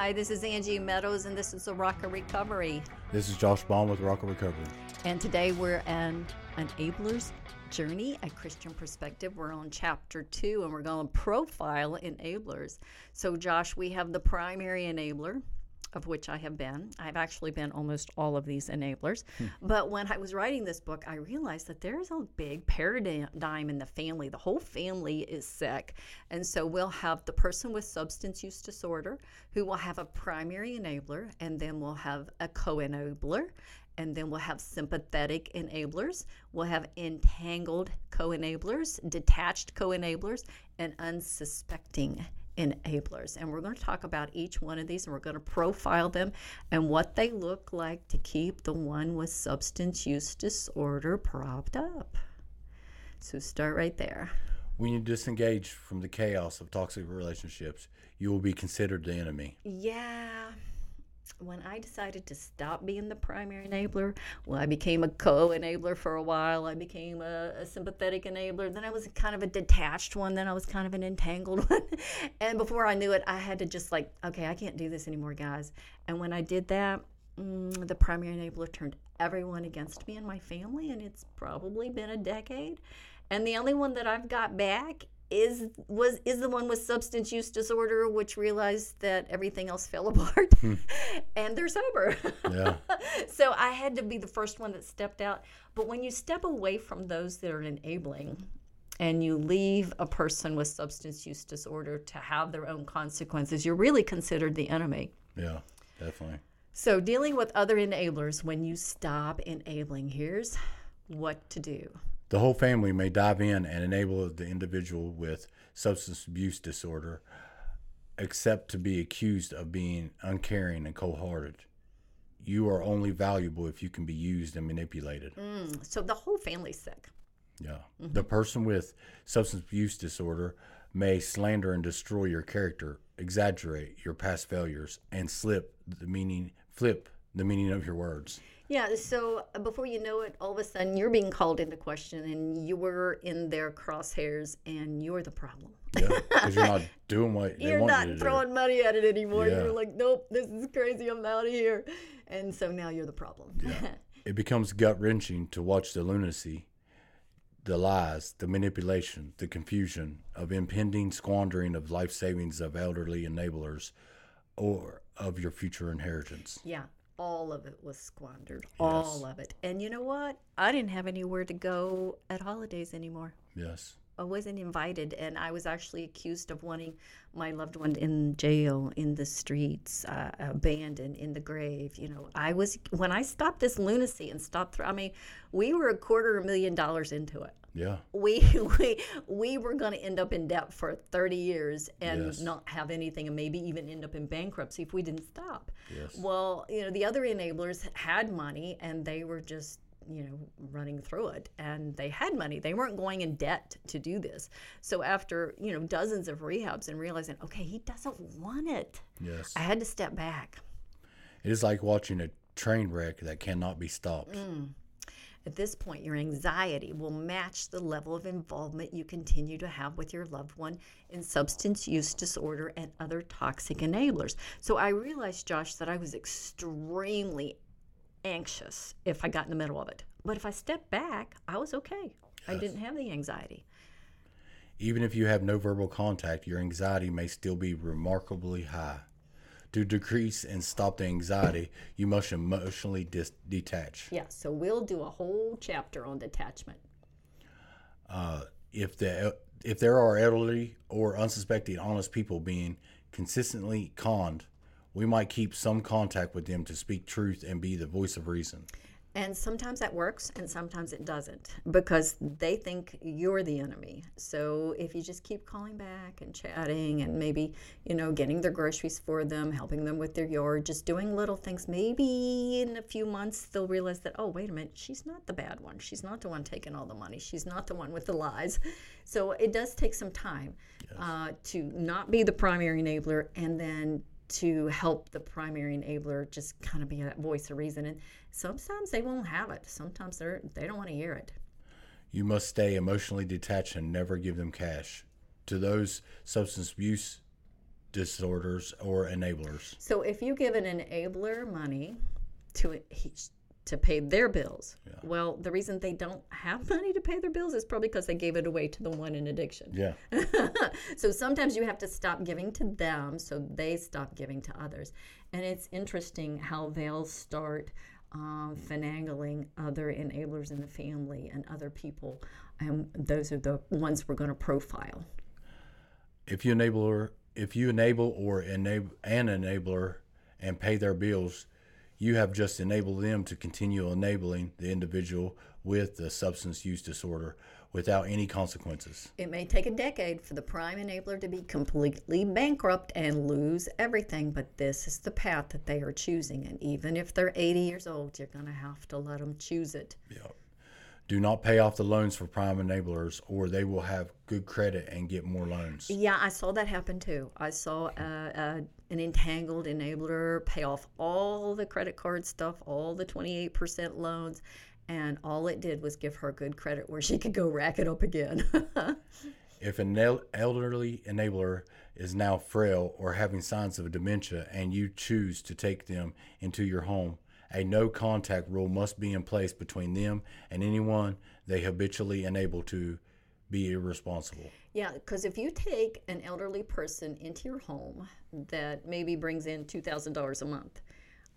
Hi, this is Angie Meadows, and this is the Rock of Recovery. This is Josh Baum with Rock of Recovery. And today we're on Enablers Journey, a Christian perspective. We're on chapter two, and we're going to profile enablers. So, Josh, we have the primary enabler, of which I have been. I've actually been almost all of these enablers. Hmm. But when I was writing this book, I realized that there's a big paradigm in the family. The whole family is sick. And so we'll have the person with substance use disorder who will have a primary enabler, and then we'll have a co enabler. And then we'll have sympathetic enablers. We'll have entangled co enablers, detached co enablers, and unsuspecting enablers. And we're going to talk about each one of these and we're going to profile them and what they look like to keep the one with substance use disorder propped up. So start right there. When you disengage from the chaos of toxic relationships, you will be considered the enemy. Yeah when I decided to stop being the primary enabler, well, I became a co enabler for a while. I became a, a, sympathetic enabler. Then I was kind of a detached one. Then I was kind of an entangled one. and before I knew it, I had to just like, okay, I can't do this anymore, guys. And when I did that, mm, the primary enabler turned everyone against me and my family. And it's probably been a decade. And the only one that I've got back is was is the one with substance use disorder which realized that everything else fell apart. Hmm. and they're sober. Yeah. so i had to be the first one that stepped out. But when you step away from those that are enabling and you leave a person with substance use disorder to have their own consequences you're really considered the enemy. Yeah definitely. So dealing with other enablers when you stop enabling here's what to do the whole family may dive in and enable the individual with substance abuse disorder, except to be accused of being uncaring and cold hearted. You are only valuable if you can be used and manipulated. Mm, so the whole family's sick. Yeah. Mm-hmm. The person with substance abuse disorder may slander and destroy your character, exaggerate your past failures, and slip the meaning, flip the meaning of your words. Yeah, so uh, before you know it, all of a sudden you're being called into question and you were in their crosshairs and you're the problem. Yeah, because you're not doing what you're not you throwing do. money at it anymore. Yeah. You're like, nope, this is crazy. I'm out of here. And so now you're the problem. Yeah. it becomes gut wrenching to watch the lunacy, the lies, the manipulation, the confusion of impending squandering of life savings of elderly enablers or of your future inheritance. Yeah, all of it was squandered. Yes. All of it. And you know what? I didn't have anywhere to go at holidays anymore. Yes. I wasn't invited, and I was actually accused of wanting my loved one in jail, in the streets, uh, abandoned in the grave. You know, I was when I stopped this lunacy and stopped. I mean, we were a quarter of a million dollars into it. Yeah. We we we were going to end up in debt for 30 years and yes. not have anything and maybe even end up in bankruptcy if we didn't stop. Yes. Well, you know, the other enablers had money and they were just you know running through it and they had money they weren't going in debt to do this so after you know dozens of rehabs and realizing okay he doesn't want it yes i had to step back it is like watching a train wreck that cannot be stopped mm. At this point, your anxiety will match the level of involvement you continue to have with your loved one in substance use disorder and other toxic enablers. So I realized, Josh, that I was extremely anxious if I got in the middle of it. But if I stepped back, I was okay. Yes. I didn't have the anxiety. Even if you have no verbal contact, your anxiety may still be remarkably high. To decrease and stop the anxiety, you must emotionally dis- detach. Yeah, so we'll do a whole chapter on detachment. Uh, if the if there are elderly or unsuspecting honest people being consistently conned, we might keep some contact with them to speak truth and be the voice of reason. And sometimes that works and sometimes it doesn't because they think you're the enemy. So if you just keep calling back and chatting and maybe, you know, getting their groceries for them, helping them with their yard, just doing little things, maybe in a few months they'll realize that, oh, wait a minute, she's not the bad one. She's not the one taking all the money. She's not the one with the lies. So it does take some time yes. uh, to not be the primary enabler and then to help the primary enabler just kind of be that voice of reason. And sometimes they won't have it. Sometimes they're they don't want to hear it. You must stay emotionally detached and never give them cash. To those substance abuse disorders or enablers. So if you give an enabler money to to pay their bills, well, the reason they don't have money to pay their bills is probably because they gave it away to the one in addiction. Yeah. so sometimes you have to stop giving to them so they stop giving to others. And it's interesting how they'll start um, finagling other enablers in the family and other people. And those are the ones we're going to profile. If you enable if you enable or enable an enabler and pay their bills, you have just enabled them to continue enabling the individual with the substance use disorder without any consequences. It may take a decade for the prime enabler to be completely bankrupt and lose everything, but this is the path that they are choosing. And even if they're 80 years old, you're going to have to let them choose it. Yeah. Do not pay off the loans for prime enablers, or they will have good credit and get more loans. Yeah, I saw that happen too. I saw uh, uh, an entangled enabler pay off all the credit card stuff, all the 28% loans, and all it did was give her good credit where she could go rack it up again. If an elderly enabler is now frail or having signs of dementia and you choose to take them into your home, a no contact rule must be in place between them and anyone they habitually enable to be irresponsible. Yeah, because if you take an elderly person into your home that maybe brings in $2,000 a month,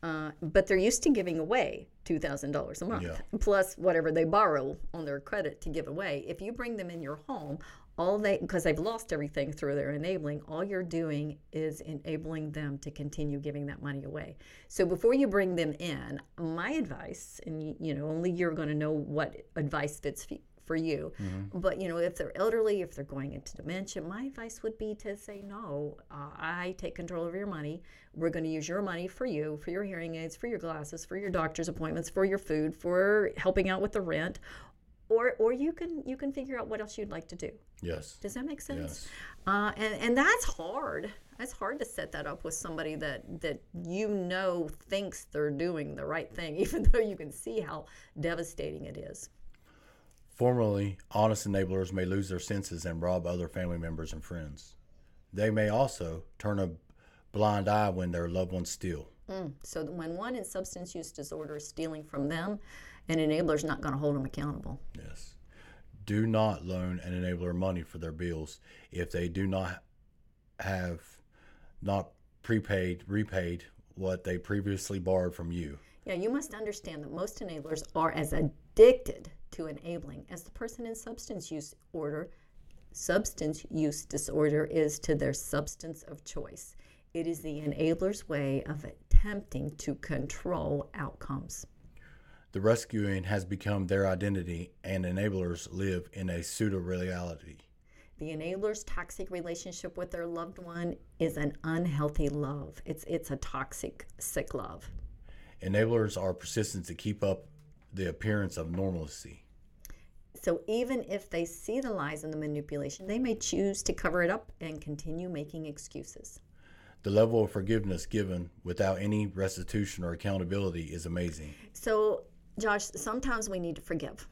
uh, but they're used to giving away $2,000 a month, Yeah. plus whatever they borrow on their credit to give away. If you bring them in your home, all they, because they've lost everything through their enabling, all you're doing is enabling them to continue giving that money away. So before you bring them in, my advice, and you, you know, only you're going to know what advice fits for you. But you know, if they're elderly, if they're going into dementia, my advice would be to say, no, uh, I take control of your money. We're going to use your money for you, for your hearing aids, for your glasses, for your doctor's appointments, for your food, for helping out with the rent, or or you can you can figure out what else you'd like to do. Yes. Does that make sense? Yes. Uh, and and that's hard. That's hard to set that up with somebody that that you know thinks they're doing the right thing, even though you can see how devastating it is. Formerly, honest enablers may lose their senses and rob other family members and friends. They may also turn a blind eye when their loved ones steal. Mm. So when one in substance use disorder is stealing from them, an enabler's not going to hold them accountable. Yes. Do not loan an enabler money for their bills if they do not have not prepaid, repaid what they previously borrowed from you. Yeah, you must understand that most enablers are as addicted to enabling as the person in substance use order substance use disorder is to their substance of choice. It is the enabler's way of attempting to control outcomes. The rescuing has become their identity, and enablers live in a pseudo reality. The enabler's toxic relationship with their loved one is an unhealthy love. It's it's a toxic, sick love. Enablers are persistent to keep up the appearance of normalcy. So even if they see the lies and the manipulation, they may choose to cover it up and continue making excuses. The level of forgiveness given without any restitution or accountability is amazing. So, Josh, sometimes we need to forgive.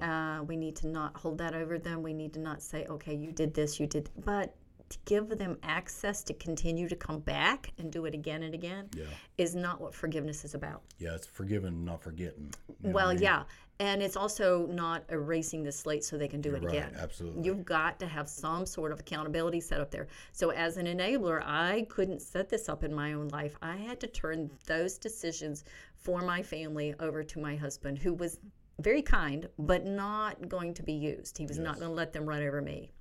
Uh, we need to not hold that over them. We need to not say, okay, you did this, you did, but to give them access to continue to come back and do it again and again Yeah. is not what forgiveness is about. Yeah, it's forgiven, not forgetting. You know well, I mean? yeah. And it's also not erasing the slate so they can do it right, again. absolutely. You've got to have some sort of accountability set up there. So, as an enabler, I couldn't set this up in my own life. I had to turn those decisions for my family over to my husband, who was very kind, but not going to be used. He was not going to let them run over me.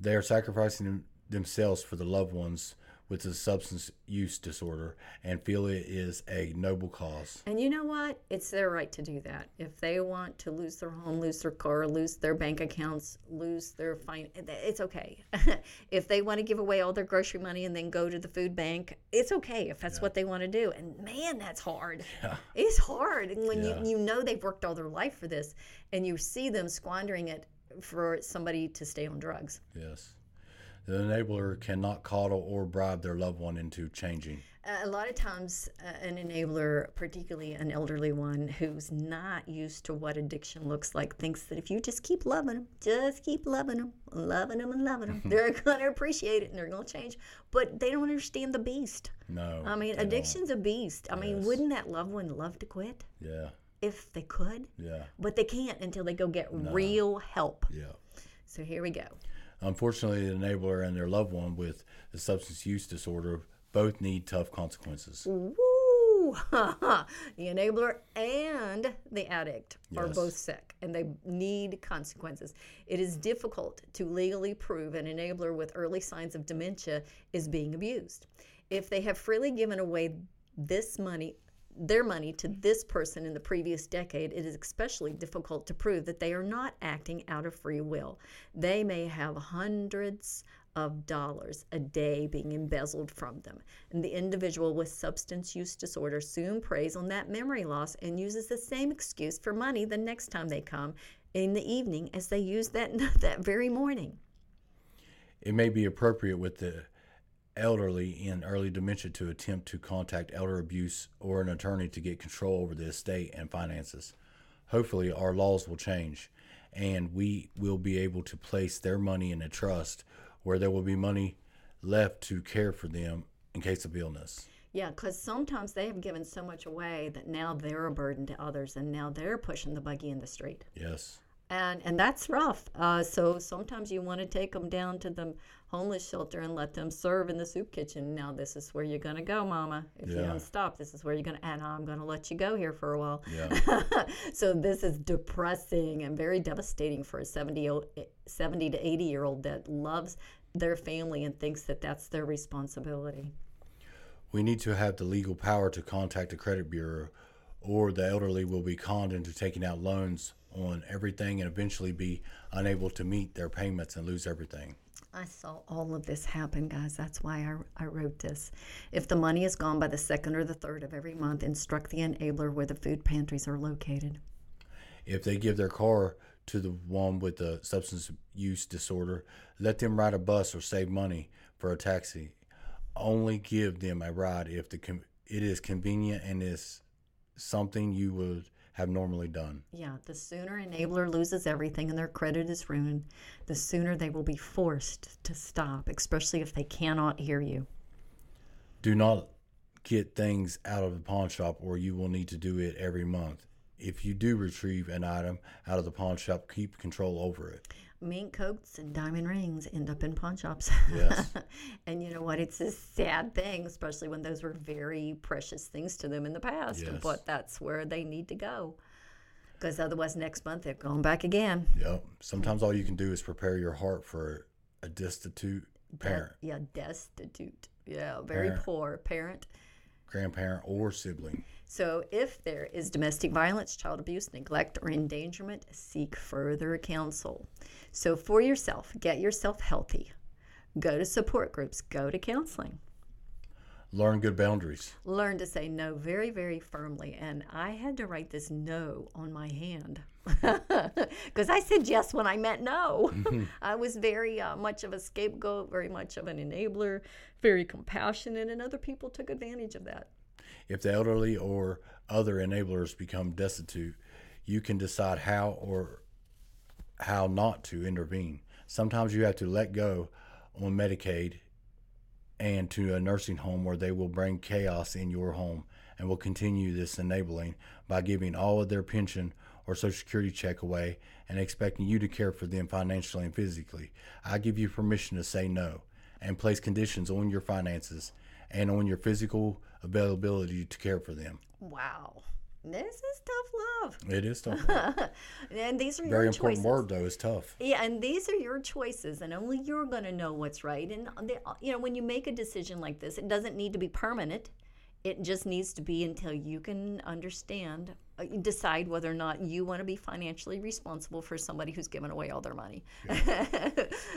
They are sacrificing themselves for the loved ones with a substance use disorder and feel it is a noble cause. And you know what? It's their right to do that. If they want to lose their home, lose their car, lose their bank accounts, lose their fine, it's okay. if they want to give away all their grocery money and then go to the food bank, it's okay if that's what they want to do. And man, that's hard. It's hard. And when Yeah. you, you know they've worked all their life for this and you see them squandering it for somebody to stay on drugs. Yes. The enabler cannot coddle or bribe their loved one into changing. a lot of times uh, an enabler particularly an elderly one who's not used to what addiction looks like thinks that if you just keep loving them just keep loving them loving them and loving them they're going to appreciate it and they're going to change but they don't understand the beast No. i mean they don't. addiction's a beast i mean wouldn't that loved one love to quit Yeah. If they could Yeah. but they can't until they go get real help Yeah. so here we go Unfortunately, the enabler and their loved one with the substance use disorder both need tough consequences. Woo! the enabler and the addict are both sick and they need consequences. It is difficult to legally prove an enabler with early signs of dementia is being abused. If they have freely given away this money, their money to this person in the previous decade, it is especially difficult to prove that they are not acting out of free will. They may have hundreds of dollars a day being embezzled from them. And the individual with substance use disorder soon preys on that memory loss and uses the same excuse for money the next time they come in the evening as they used that that very morning. It may be appropriate with the elderly in early dementia to attempt to contact elder abuse or an attorney to get control over the estate and finances. Hopefully, our laws will change and we will be able to place their money in a trust where there will be money left to care for them in case of illness. Yeah, because sometimes they have given so much away that now they're a burden to others, and now they're pushing the buggy in the street, Yes. And and that's rough. Uh, so sometimes you want to take them down to the homeless shelter and let them serve in the soup kitchen. Now this is where you're gonna go, Mama. If you don't stop, this is where you're gonna. And I'm gonna let you go here for a while. Yeah. so this is depressing and very devastating for a 70, o- 70 to 80 year old that loves their family and thinks that that's their responsibility. We need to have the legal power to contact the credit bureau, or the elderly will be conned into taking out loans on everything and eventually be unable to meet their payments and lose everything. I saw all of this happen, guys. That's why I, I wrote this. If the money is gone by the second or the third of every month, instruct the enabler where the food pantries are located. If they give their car to the one with the substance use disorder, let them ride a bus or save money for a taxi. Only give them a ride if the com- it is convenient and is something you would have normally done. Yeah, the sooner enabler loses everything and their credit is ruined, the sooner they will be forced to stop, especially if they cannot hear you. Do not get things out of the pawn shop or you will need to do it every month. If you do retrieve an item out of the pawn shop, keep control over it. Mink coats and diamond rings end up in pawn shops. Yes. and you know what? It's a sad thing, especially when those were very precious things to them in the past. Yes. But that's where they need to go. Because otherwise, next month they're going back again. Yep. Sometimes all you can do is prepare your heart for a destitute parent, Yeah, destitute. Yeah, very Parent. poor parent. Grandparent, or sibling. So, if there is domestic violence, child abuse, neglect, or endangerment, seek further counsel. So, for yourself, get yourself healthy. Go to support groups, go to counseling. Learn good boundaries. Learn to say no very, very firmly. And I had to write this no on my hand because I said yes when I meant no. I was very uh, much of a scapegoat, very much of an enabler, very compassionate, and other people took advantage of that. If the elderly or other enablers become destitute, you can decide how or how not to intervene. Sometimes you have to let go on Medicaid and to a nursing home where they will bring chaos in your home and will continue this enabling by giving all of their pension or social security check away and expecting you to care for them financially and physically. I give you permission to say no and place conditions on your finances and on your physical availability to care for them. Wow. This is tough love. It is tough. And these are Very your important choices. word though, is tough. Yeah, and these are your choices, and only you're going to know what's right. And they, you know, when you make a decision like this, it doesn't need to be permanent. It just needs to be until you can understand, decide whether or not you want to be financially responsible for somebody who's given away all their money,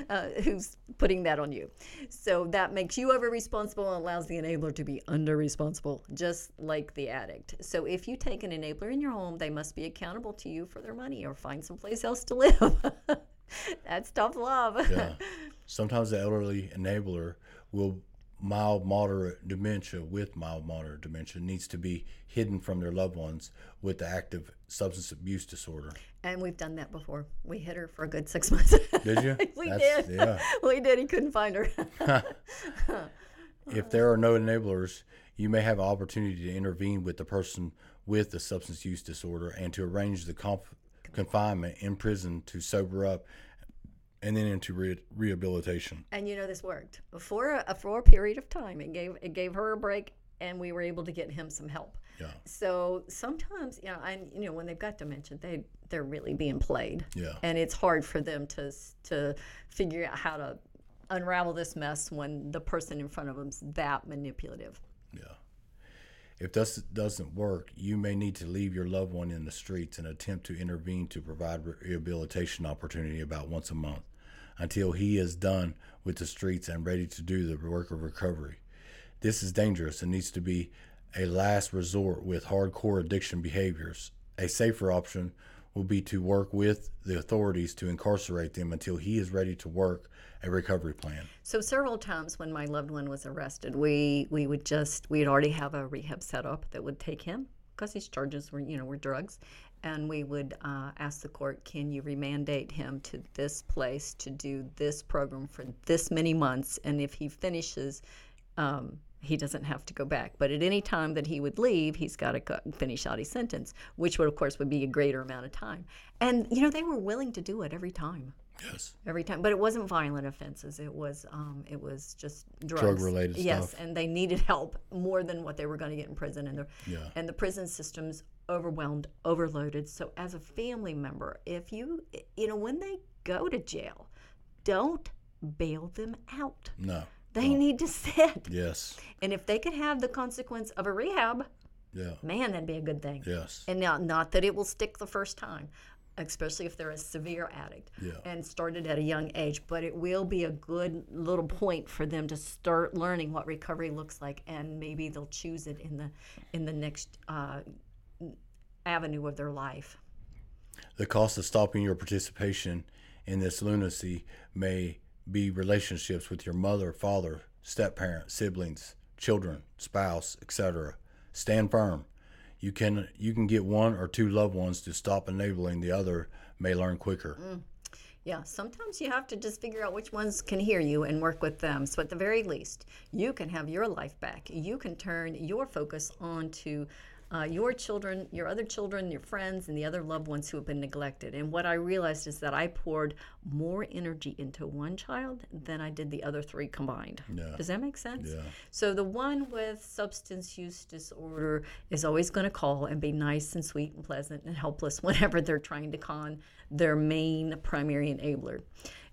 uh, who's putting that on you. So that makes you over responsible and allows the enabler to be under responsible, just like the addict. So if you take an enabler in your home, they must be accountable to you for their money or find someplace else to live. That's tough love. Yeah. Sometimes the elderly enabler will mild moderate dementia with mild moderate dementia needs to be hidden from their loved ones with the active substance abuse disorder. And we've done that before. We hit her for a good six months. Did you? we That's- did. Yeah. we did. He couldn't find her. If there are no enablers, you may have an opportunity to intervene with the person with the substance use disorder and to arrange the conf- confinement in prison to sober up and then into re- rehabilitation. and you know this worked for a, for a period of time. It gave it gave her a break, and we were able to get him some help. Yeah. So sometimes, you know, and you know, when they've got dementia, they they're really being played, Yeah. and it's hard for them to to figure out how to unravel this mess when the person in front of them's that manipulative. Yeah. If this doesn't work, you may need to leave your loved one in the streets and attempt to intervene to provide rehabilitation opportunity about once a month until he is done with the streets and ready to do the work of recovery. This is dangerous and needs to be a last resort with hardcore addiction behaviors. A safer option will be to work with the authorities to incarcerate them until he is ready to work a recovery plan. So several times when my loved one was arrested, we we would just we'd already have a rehab set up that would take him because his charges were you know were drugs, and we would uh, ask the court, can you remandate him to this place to do this program for this many months, and if he finishes. Um, he doesn't have to go back, but at any time that he would leave, he's got to finish out his sentence, which would, of course, would be a greater amount of time. And you know, they were willing to do it every time Yes. every time but it wasn't violent offenses it was um, it was just drugs Drug-related yes stuff. and they needed help more than what they were going to get in prison and the Yeah. and the prison system's overwhelmed overloaded so as a family member if you you know when they go to jail don't bail them out No. they need to sit Yes. and if they could have the consequence of a rehab Yeah. man that'd be a good thing Yes. and now, not that it will stick the first time, especially if they're a severe addict Yeah. and started at a young age, but it will be a good little point for them to start learning what recovery looks like, and maybe they'll choose it in the in the next uh, avenue of their life. The cost of stopping your participation in this lunacy may be relationships with your mother, father, step parent, siblings, children, spouse, etc. Stand firm. You can you can get one or two loved ones to stop enabling the other may learn quicker. Mm. Yeah, sometimes you have to just figure out which ones can hear you and work with them. So, at the very least, you can have your life back. You can turn your focus onto uh, your children, your other children, your friends, and the other loved ones who have been neglected. And what I realized is that I poured more energy into one child than I did the other three combined. Yeah. Does that make sense? Yeah. So the one with substance use disorder is always going to call and be nice and sweet and pleasant and helpless whenever they're trying to con their main primary enabler.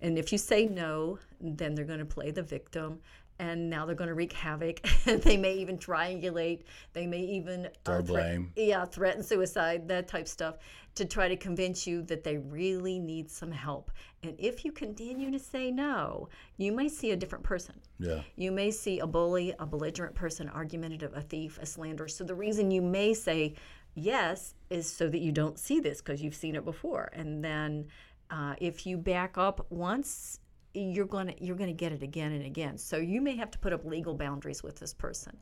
And if you say no, then they're going to play the victim. And now they're going to wreak havoc. they may even triangulate. They may even threat- blame. yeah, threaten suicide, that type stuff, to try to convince you that they really need some help. And if you continue to say no, you may see a different person. Yeah. You may see a bully, a belligerent person, argumentative, a thief, a slanderer. So the reason you may say yes is so that you don't see this because you've seen it before. And then uh, if you back up once, you're gonna you're gonna get it again and again. So you may have to put up legal boundaries with this person.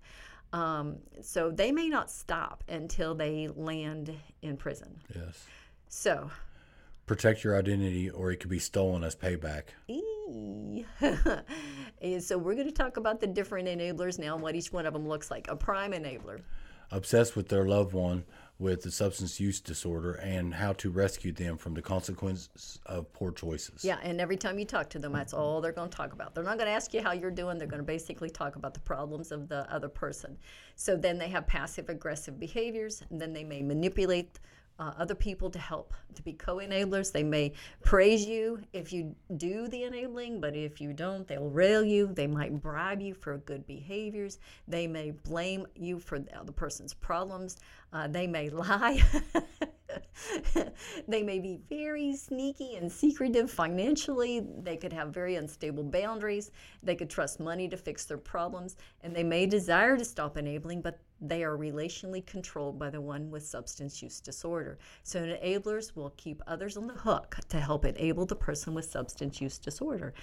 Um, so they may not stop until they land in prison. Yes. So Protect your identity or it could be stolen as payback. And so we're going to talk about the different enablers now and what each one of them looks like. A prime enabler. Obsessed with their loved one with the substance use disorder and how to rescue them from the consequences of poor choices. Yeah, and every time you talk to them, that's all they're going to talk about. They're not going to ask you how you're doing. They're going to basically talk about the problems of the other person. So then they have passive aggressive behaviors, and then they may manipulate uh, other people to help to be co-enablers. They may praise you if you do the enabling, but if you don't, they'll rail you. They might bribe you for good behaviors. They may blame you for the other person's problems. Uh, they may lie. they may be very sneaky and secretive financially. They could have very unstable boundaries. They could trust money to fix their problems. And they may desire to stop enabling, but they are relationally controlled by the one with substance use disorder. So, enablers will keep others on the hook to help enable the person with substance use disorder.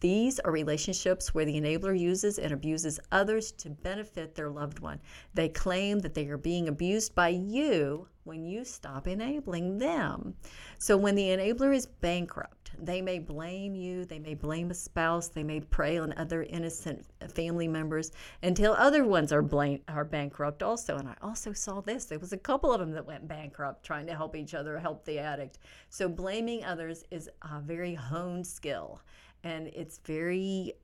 These are relationships where the enabler uses and abuses others to benefit their loved one. They claim that they are being abused by you when you stop enabling them. So when the enabler is bankrupt, they may blame you, they may blame a spouse, they may prey on other innocent family members until other ones are blame, are bankrupt also. And I also saw this. There was a couple of them that went bankrupt trying to help each other, help the addict. So blaming others is a very honed skill and it's very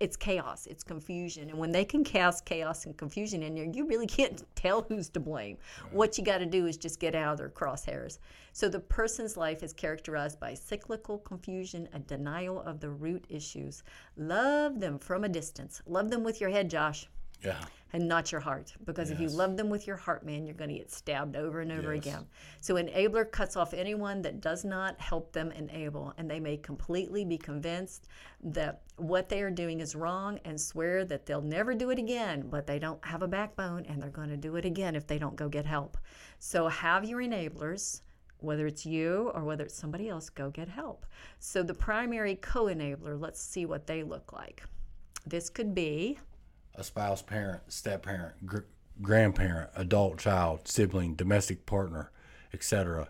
it's chaos it's confusion. And when they can cast chaos and confusion in there you really can't tell who's to blame. Right. what you got to do is just get out of their crosshairs. So the person's life is characterized by cyclical confusion a denial of the root issues. Love them from a distance. Love them with your head josh yeah. And not your heart. Because yes. if you love them with your heart, man, you're going to get stabbed over and over yes. again. So, enabler cuts off anyone that does not help them enable. And they may completely be convinced that what they are doing is wrong and swear that they'll never do it again, but they don't have a backbone and they're going to do it again if they don't go get help. So, have your enablers whether it's you or whether it's somebody else, go get help. So, the primary co enabler, let's see what they look like. This could be a spouse, parent, step parent, gr- grandparent, adult child, sibling, domestic partner, etc.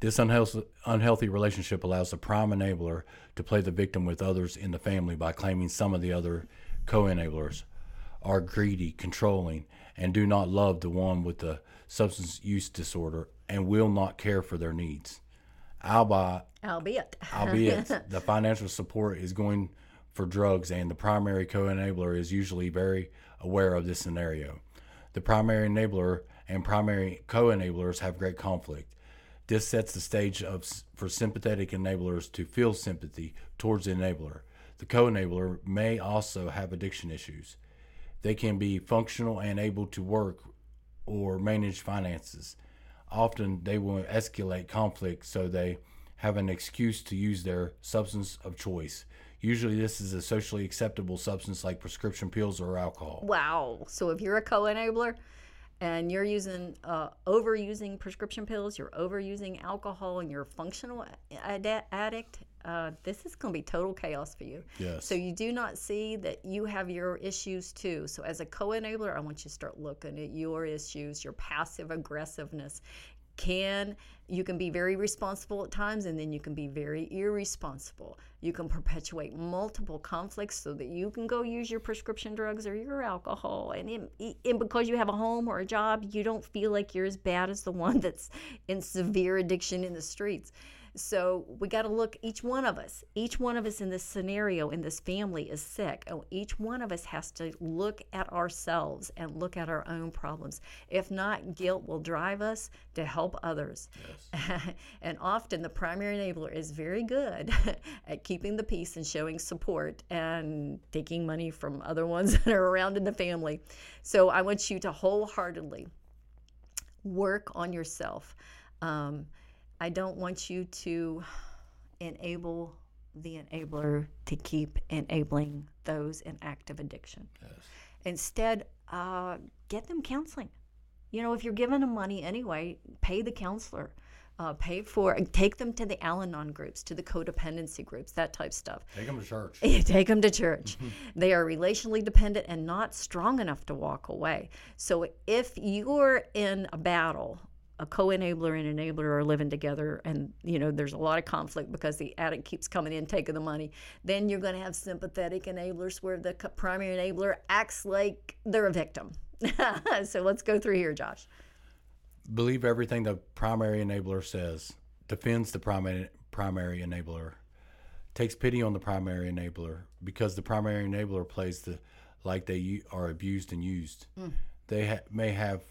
This unhealthy, unhealthy relationship allows the prime enabler to play the victim with others in the family by claiming some of the other co enablers are greedy, controlling, and do not love the one with the substance use disorder and will not care for their needs. Albeit, albeit, albeit the financial support is going for drugs, and the primary co enabler is usually very aware of this scenario. The primary enabler and primary co enablers have great conflict. This sets the stage of, for sympathetic enablers to feel sympathy towards the enabler. The co enabler may also have addiction issues. They can be functional and able to work or manage finances. Often they will escalate conflict so they have an excuse to use their substance of choice. Usually, this is a socially acceptable substance like prescription pills or alcohol. Wow. So, if you're a co enabler and you're using, uh, overusing prescription pills, you're overusing alcohol, and you're a functional ad- addict, uh, this is going to be total chaos for you. Yes. So, you do not see that you have your issues too. So, as a co enabler, I want you to start looking at your issues, your passive aggressiveness can you can be very responsible at times and then you can be very irresponsible. You can perpetuate multiple conflicts so that you can go use your prescription drugs or your alcohol. And, and because you have a home or a job you don't feel like you're as bad as the one that's in severe addiction in the streets so we got to look, each one of us, each one of us in this scenario, in this family is sick. Oh, each one of us has to look at ourselves and look at our own problems. If not, guilt will drive us to help others. Yes. and often the primary enabler is very good at keeping the peace and showing support and taking money from other ones that are around in the family. So I want you to wholeheartedly work on yourself. Um, I don't want you to enable the enabler to keep enabling those in active addiction. Yes. Instead, uh, get them counseling. You know, if you're giving them money anyway, pay the counselor. Uh, pay for take them to the Al-Anon groups, to the codependency groups, that type stuff. Take them to church. take them to church. They are relationally dependent and not strong enough to walk away. So if you're in a battle a co-enabler and enabler are living together and you know there's a lot of conflict because the addict keeps coming in taking the money. Then you're going to have sympathetic enablers where the primary enabler acts like they're a victim. So let's go through here josh. Believe everything the primary enabler says defends the primary primary enabler takes pity on the primary enabler because the primary enabler plays the like they are abused and used. Mm. they ha- may have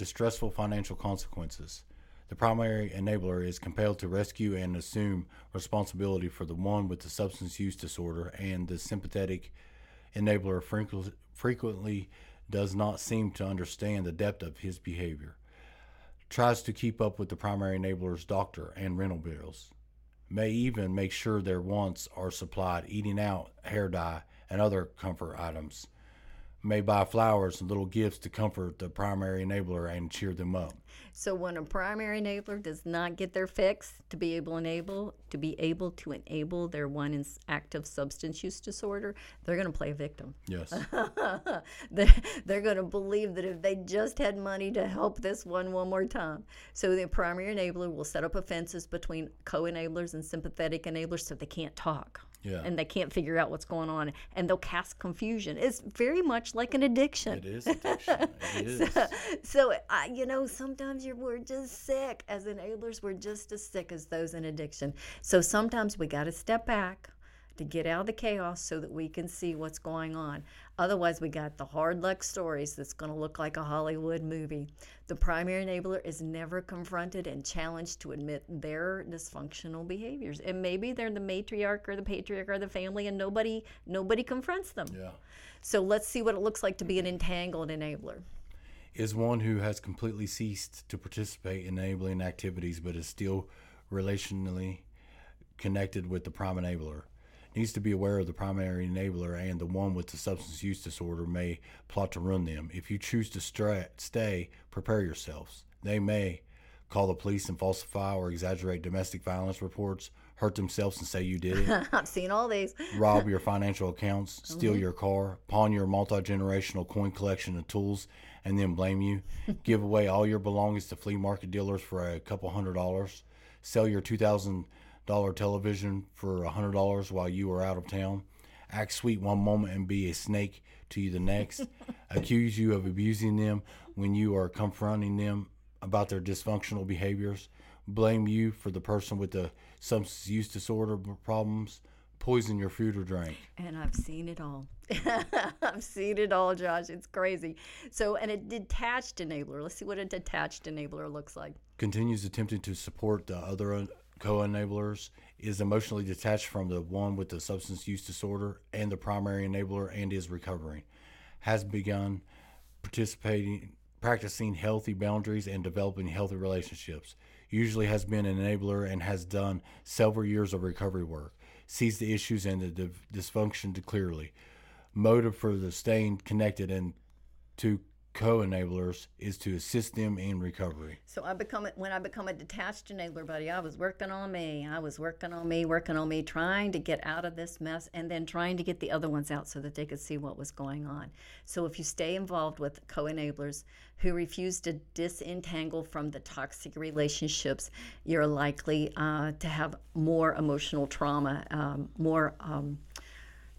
distressful financial consequences. The primary enabler is compelled to rescue and assume responsibility for the one with the substance use disorder, and the sympathetic enabler frequently does not seem to understand the depth of his behavior. Tries to keep up with the primary enabler's doctor and rental bills. May even make sure their wants are supplied, eating out, hair dye, and other comfort items may buy flowers and little gifts to comfort the primary enabler and cheer them up. So when a primary enabler does not get their fix to be able enable to be able to enable their one in active substance use disorder, they're going to play victim. Yes. they're they're going to believe that if they just had money to help this one one more time. So the primary enabler will set up offenses between co-enablers and sympathetic enablers so they can't talk. Yeah. And they can't figure out what's going on, and they'll cast confusion. It's very much like an addiction. It is addiction. It is. So, I, you know, sometimes you're, we're just sick. As enablers, we're just as sick as those in addiction. So sometimes we got to step back to get out of the chaos so that we can see what's going on. Otherwise, we got the hard luck stories that's going to look like a Hollywood movie. The primary enabler is never confronted and challenged to admit their dysfunctional behaviors. And maybe they're the matriarch or the patriarch or the family and nobody nobody confronts them. Yeah. So let's see what it looks like to be an entangled enabler. Is one who has completely ceased to participate in enabling activities but is still relationally connected with the prime enabler. Needs to be aware of the primary enabler and the one with the substance use disorder may plot to run them. If you choose to stay, prepare yourselves. They may call the police and falsify or exaggerate domestic violence reports, hurt themselves and say you did it, I've seen all these. rob your financial accounts, steal mm-hmm. your car, pawn your multi generational coin collection and tools, and then blame you, give away all your belongings to flea market dealers for a couple hundred dollars, sell your two thousand dollar television for a hundred dollars while you are out of town, act sweet one moment and be a snake to you the next, accuse you of abusing them when you are confronting them about their dysfunctional behaviors, blame you for the person with the substance use disorder problems, poison your food or drink. And I've seen it all. I've seen it all, Josh. It's crazy. So, and a detached enabler. Let's see what a detached enabler looks like. continues attempting to support the other co-enablers is emotionally detached from the one with the substance use disorder and the primary enabler and is recovering has begun participating practicing healthy boundaries and developing healthy relationships. Usually has been an enabler and has done several years of recovery work sees the issues and the dysfunction clearly. Motive for the staying connected and to co-enablers is to assist them in recovery So I become when I become a detached enabler, buddy. I was working on me. I was working on me, working on me, trying to get out of this mess, and then trying to get the other ones out so that they could see what was going on. So if you stay involved with co-enablers who refuse to disentangle from the toxic relationships, you're likely uh, to have more emotional trauma, um, more. Um,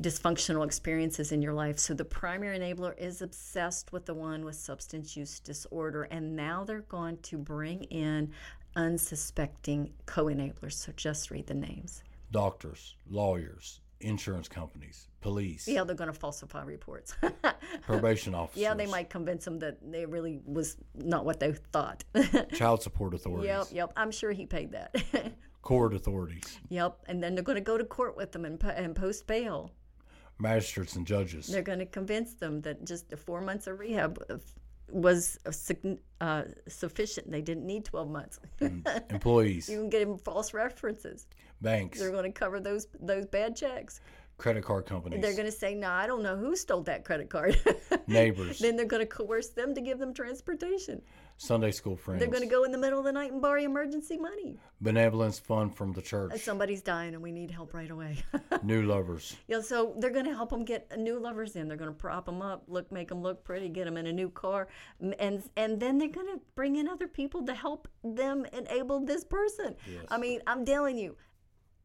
dysfunctional experiences in your life. So the primary enabler is obsessed with the one with substance use disorder, and now they're going to bring in unsuspecting co enablers. So just read the names. doctors, lawyers, insurance companies, police, Yeah, they're going to falsify reports. probation officers, yeah, they might convince them that it really was not what they thought. child support authorities, yep, yep. I'm sure he paid that. court authorities, yep. And then they're going to go to court with them and, and post bail. Magistrates and judges, They're going to convince them that just the four months of rehab was uh, sufficient. They didn't need 12 months. employees, you can get them false references. banks, They're going to cover those those bad checks. credit card companies, They're going to say, "No, I don't know who stole that credit card." neighbors, then they're going to coerce them to give them transportation. Sunday school friends, They're going to go in the middle of the night and borrow emergency money. benevolence fund from the church, Somebody's dying and we need help right away. new lovers, Yeah, so they're going to help them get new lovers in. They're going to prop them up, look, make them look pretty, get them in a new car, and and then they're going to bring in other people to help them enable this person. I mean, I'm telling you.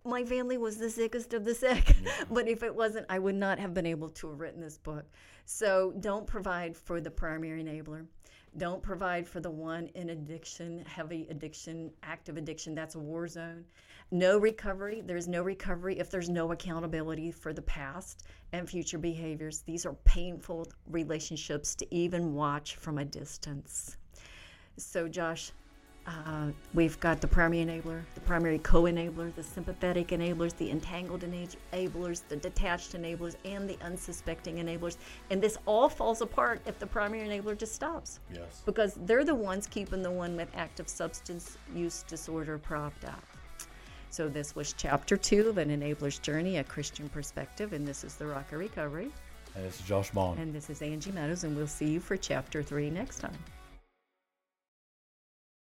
My family was the sickest of the sick, but if it wasn't, I would not have been able to have written this book. So don't provide for the primary enabler. Don't provide for the one in addiction, heavy addiction, active addiction. That's a war zone. No recovery. There's no recovery if there's no accountability for the past and future behaviors. These are painful relationships to even watch from a distance. So, Josh, uh, we've got the primary enabler, the primary co enabler, the sympathetic enablers, the entangled enablers, the detached enablers, and the unsuspecting enablers. And this all falls apart if the primary enabler just stops yes, because they're the ones keeping the one with active substance use disorder propped up. So, this was chapter two of An Enabler's Journey, a Christian perspective, and this is the Rock of Recovery. And this is Josh Bond. And this is Angie Meadows, and we'll see you for chapter three next time.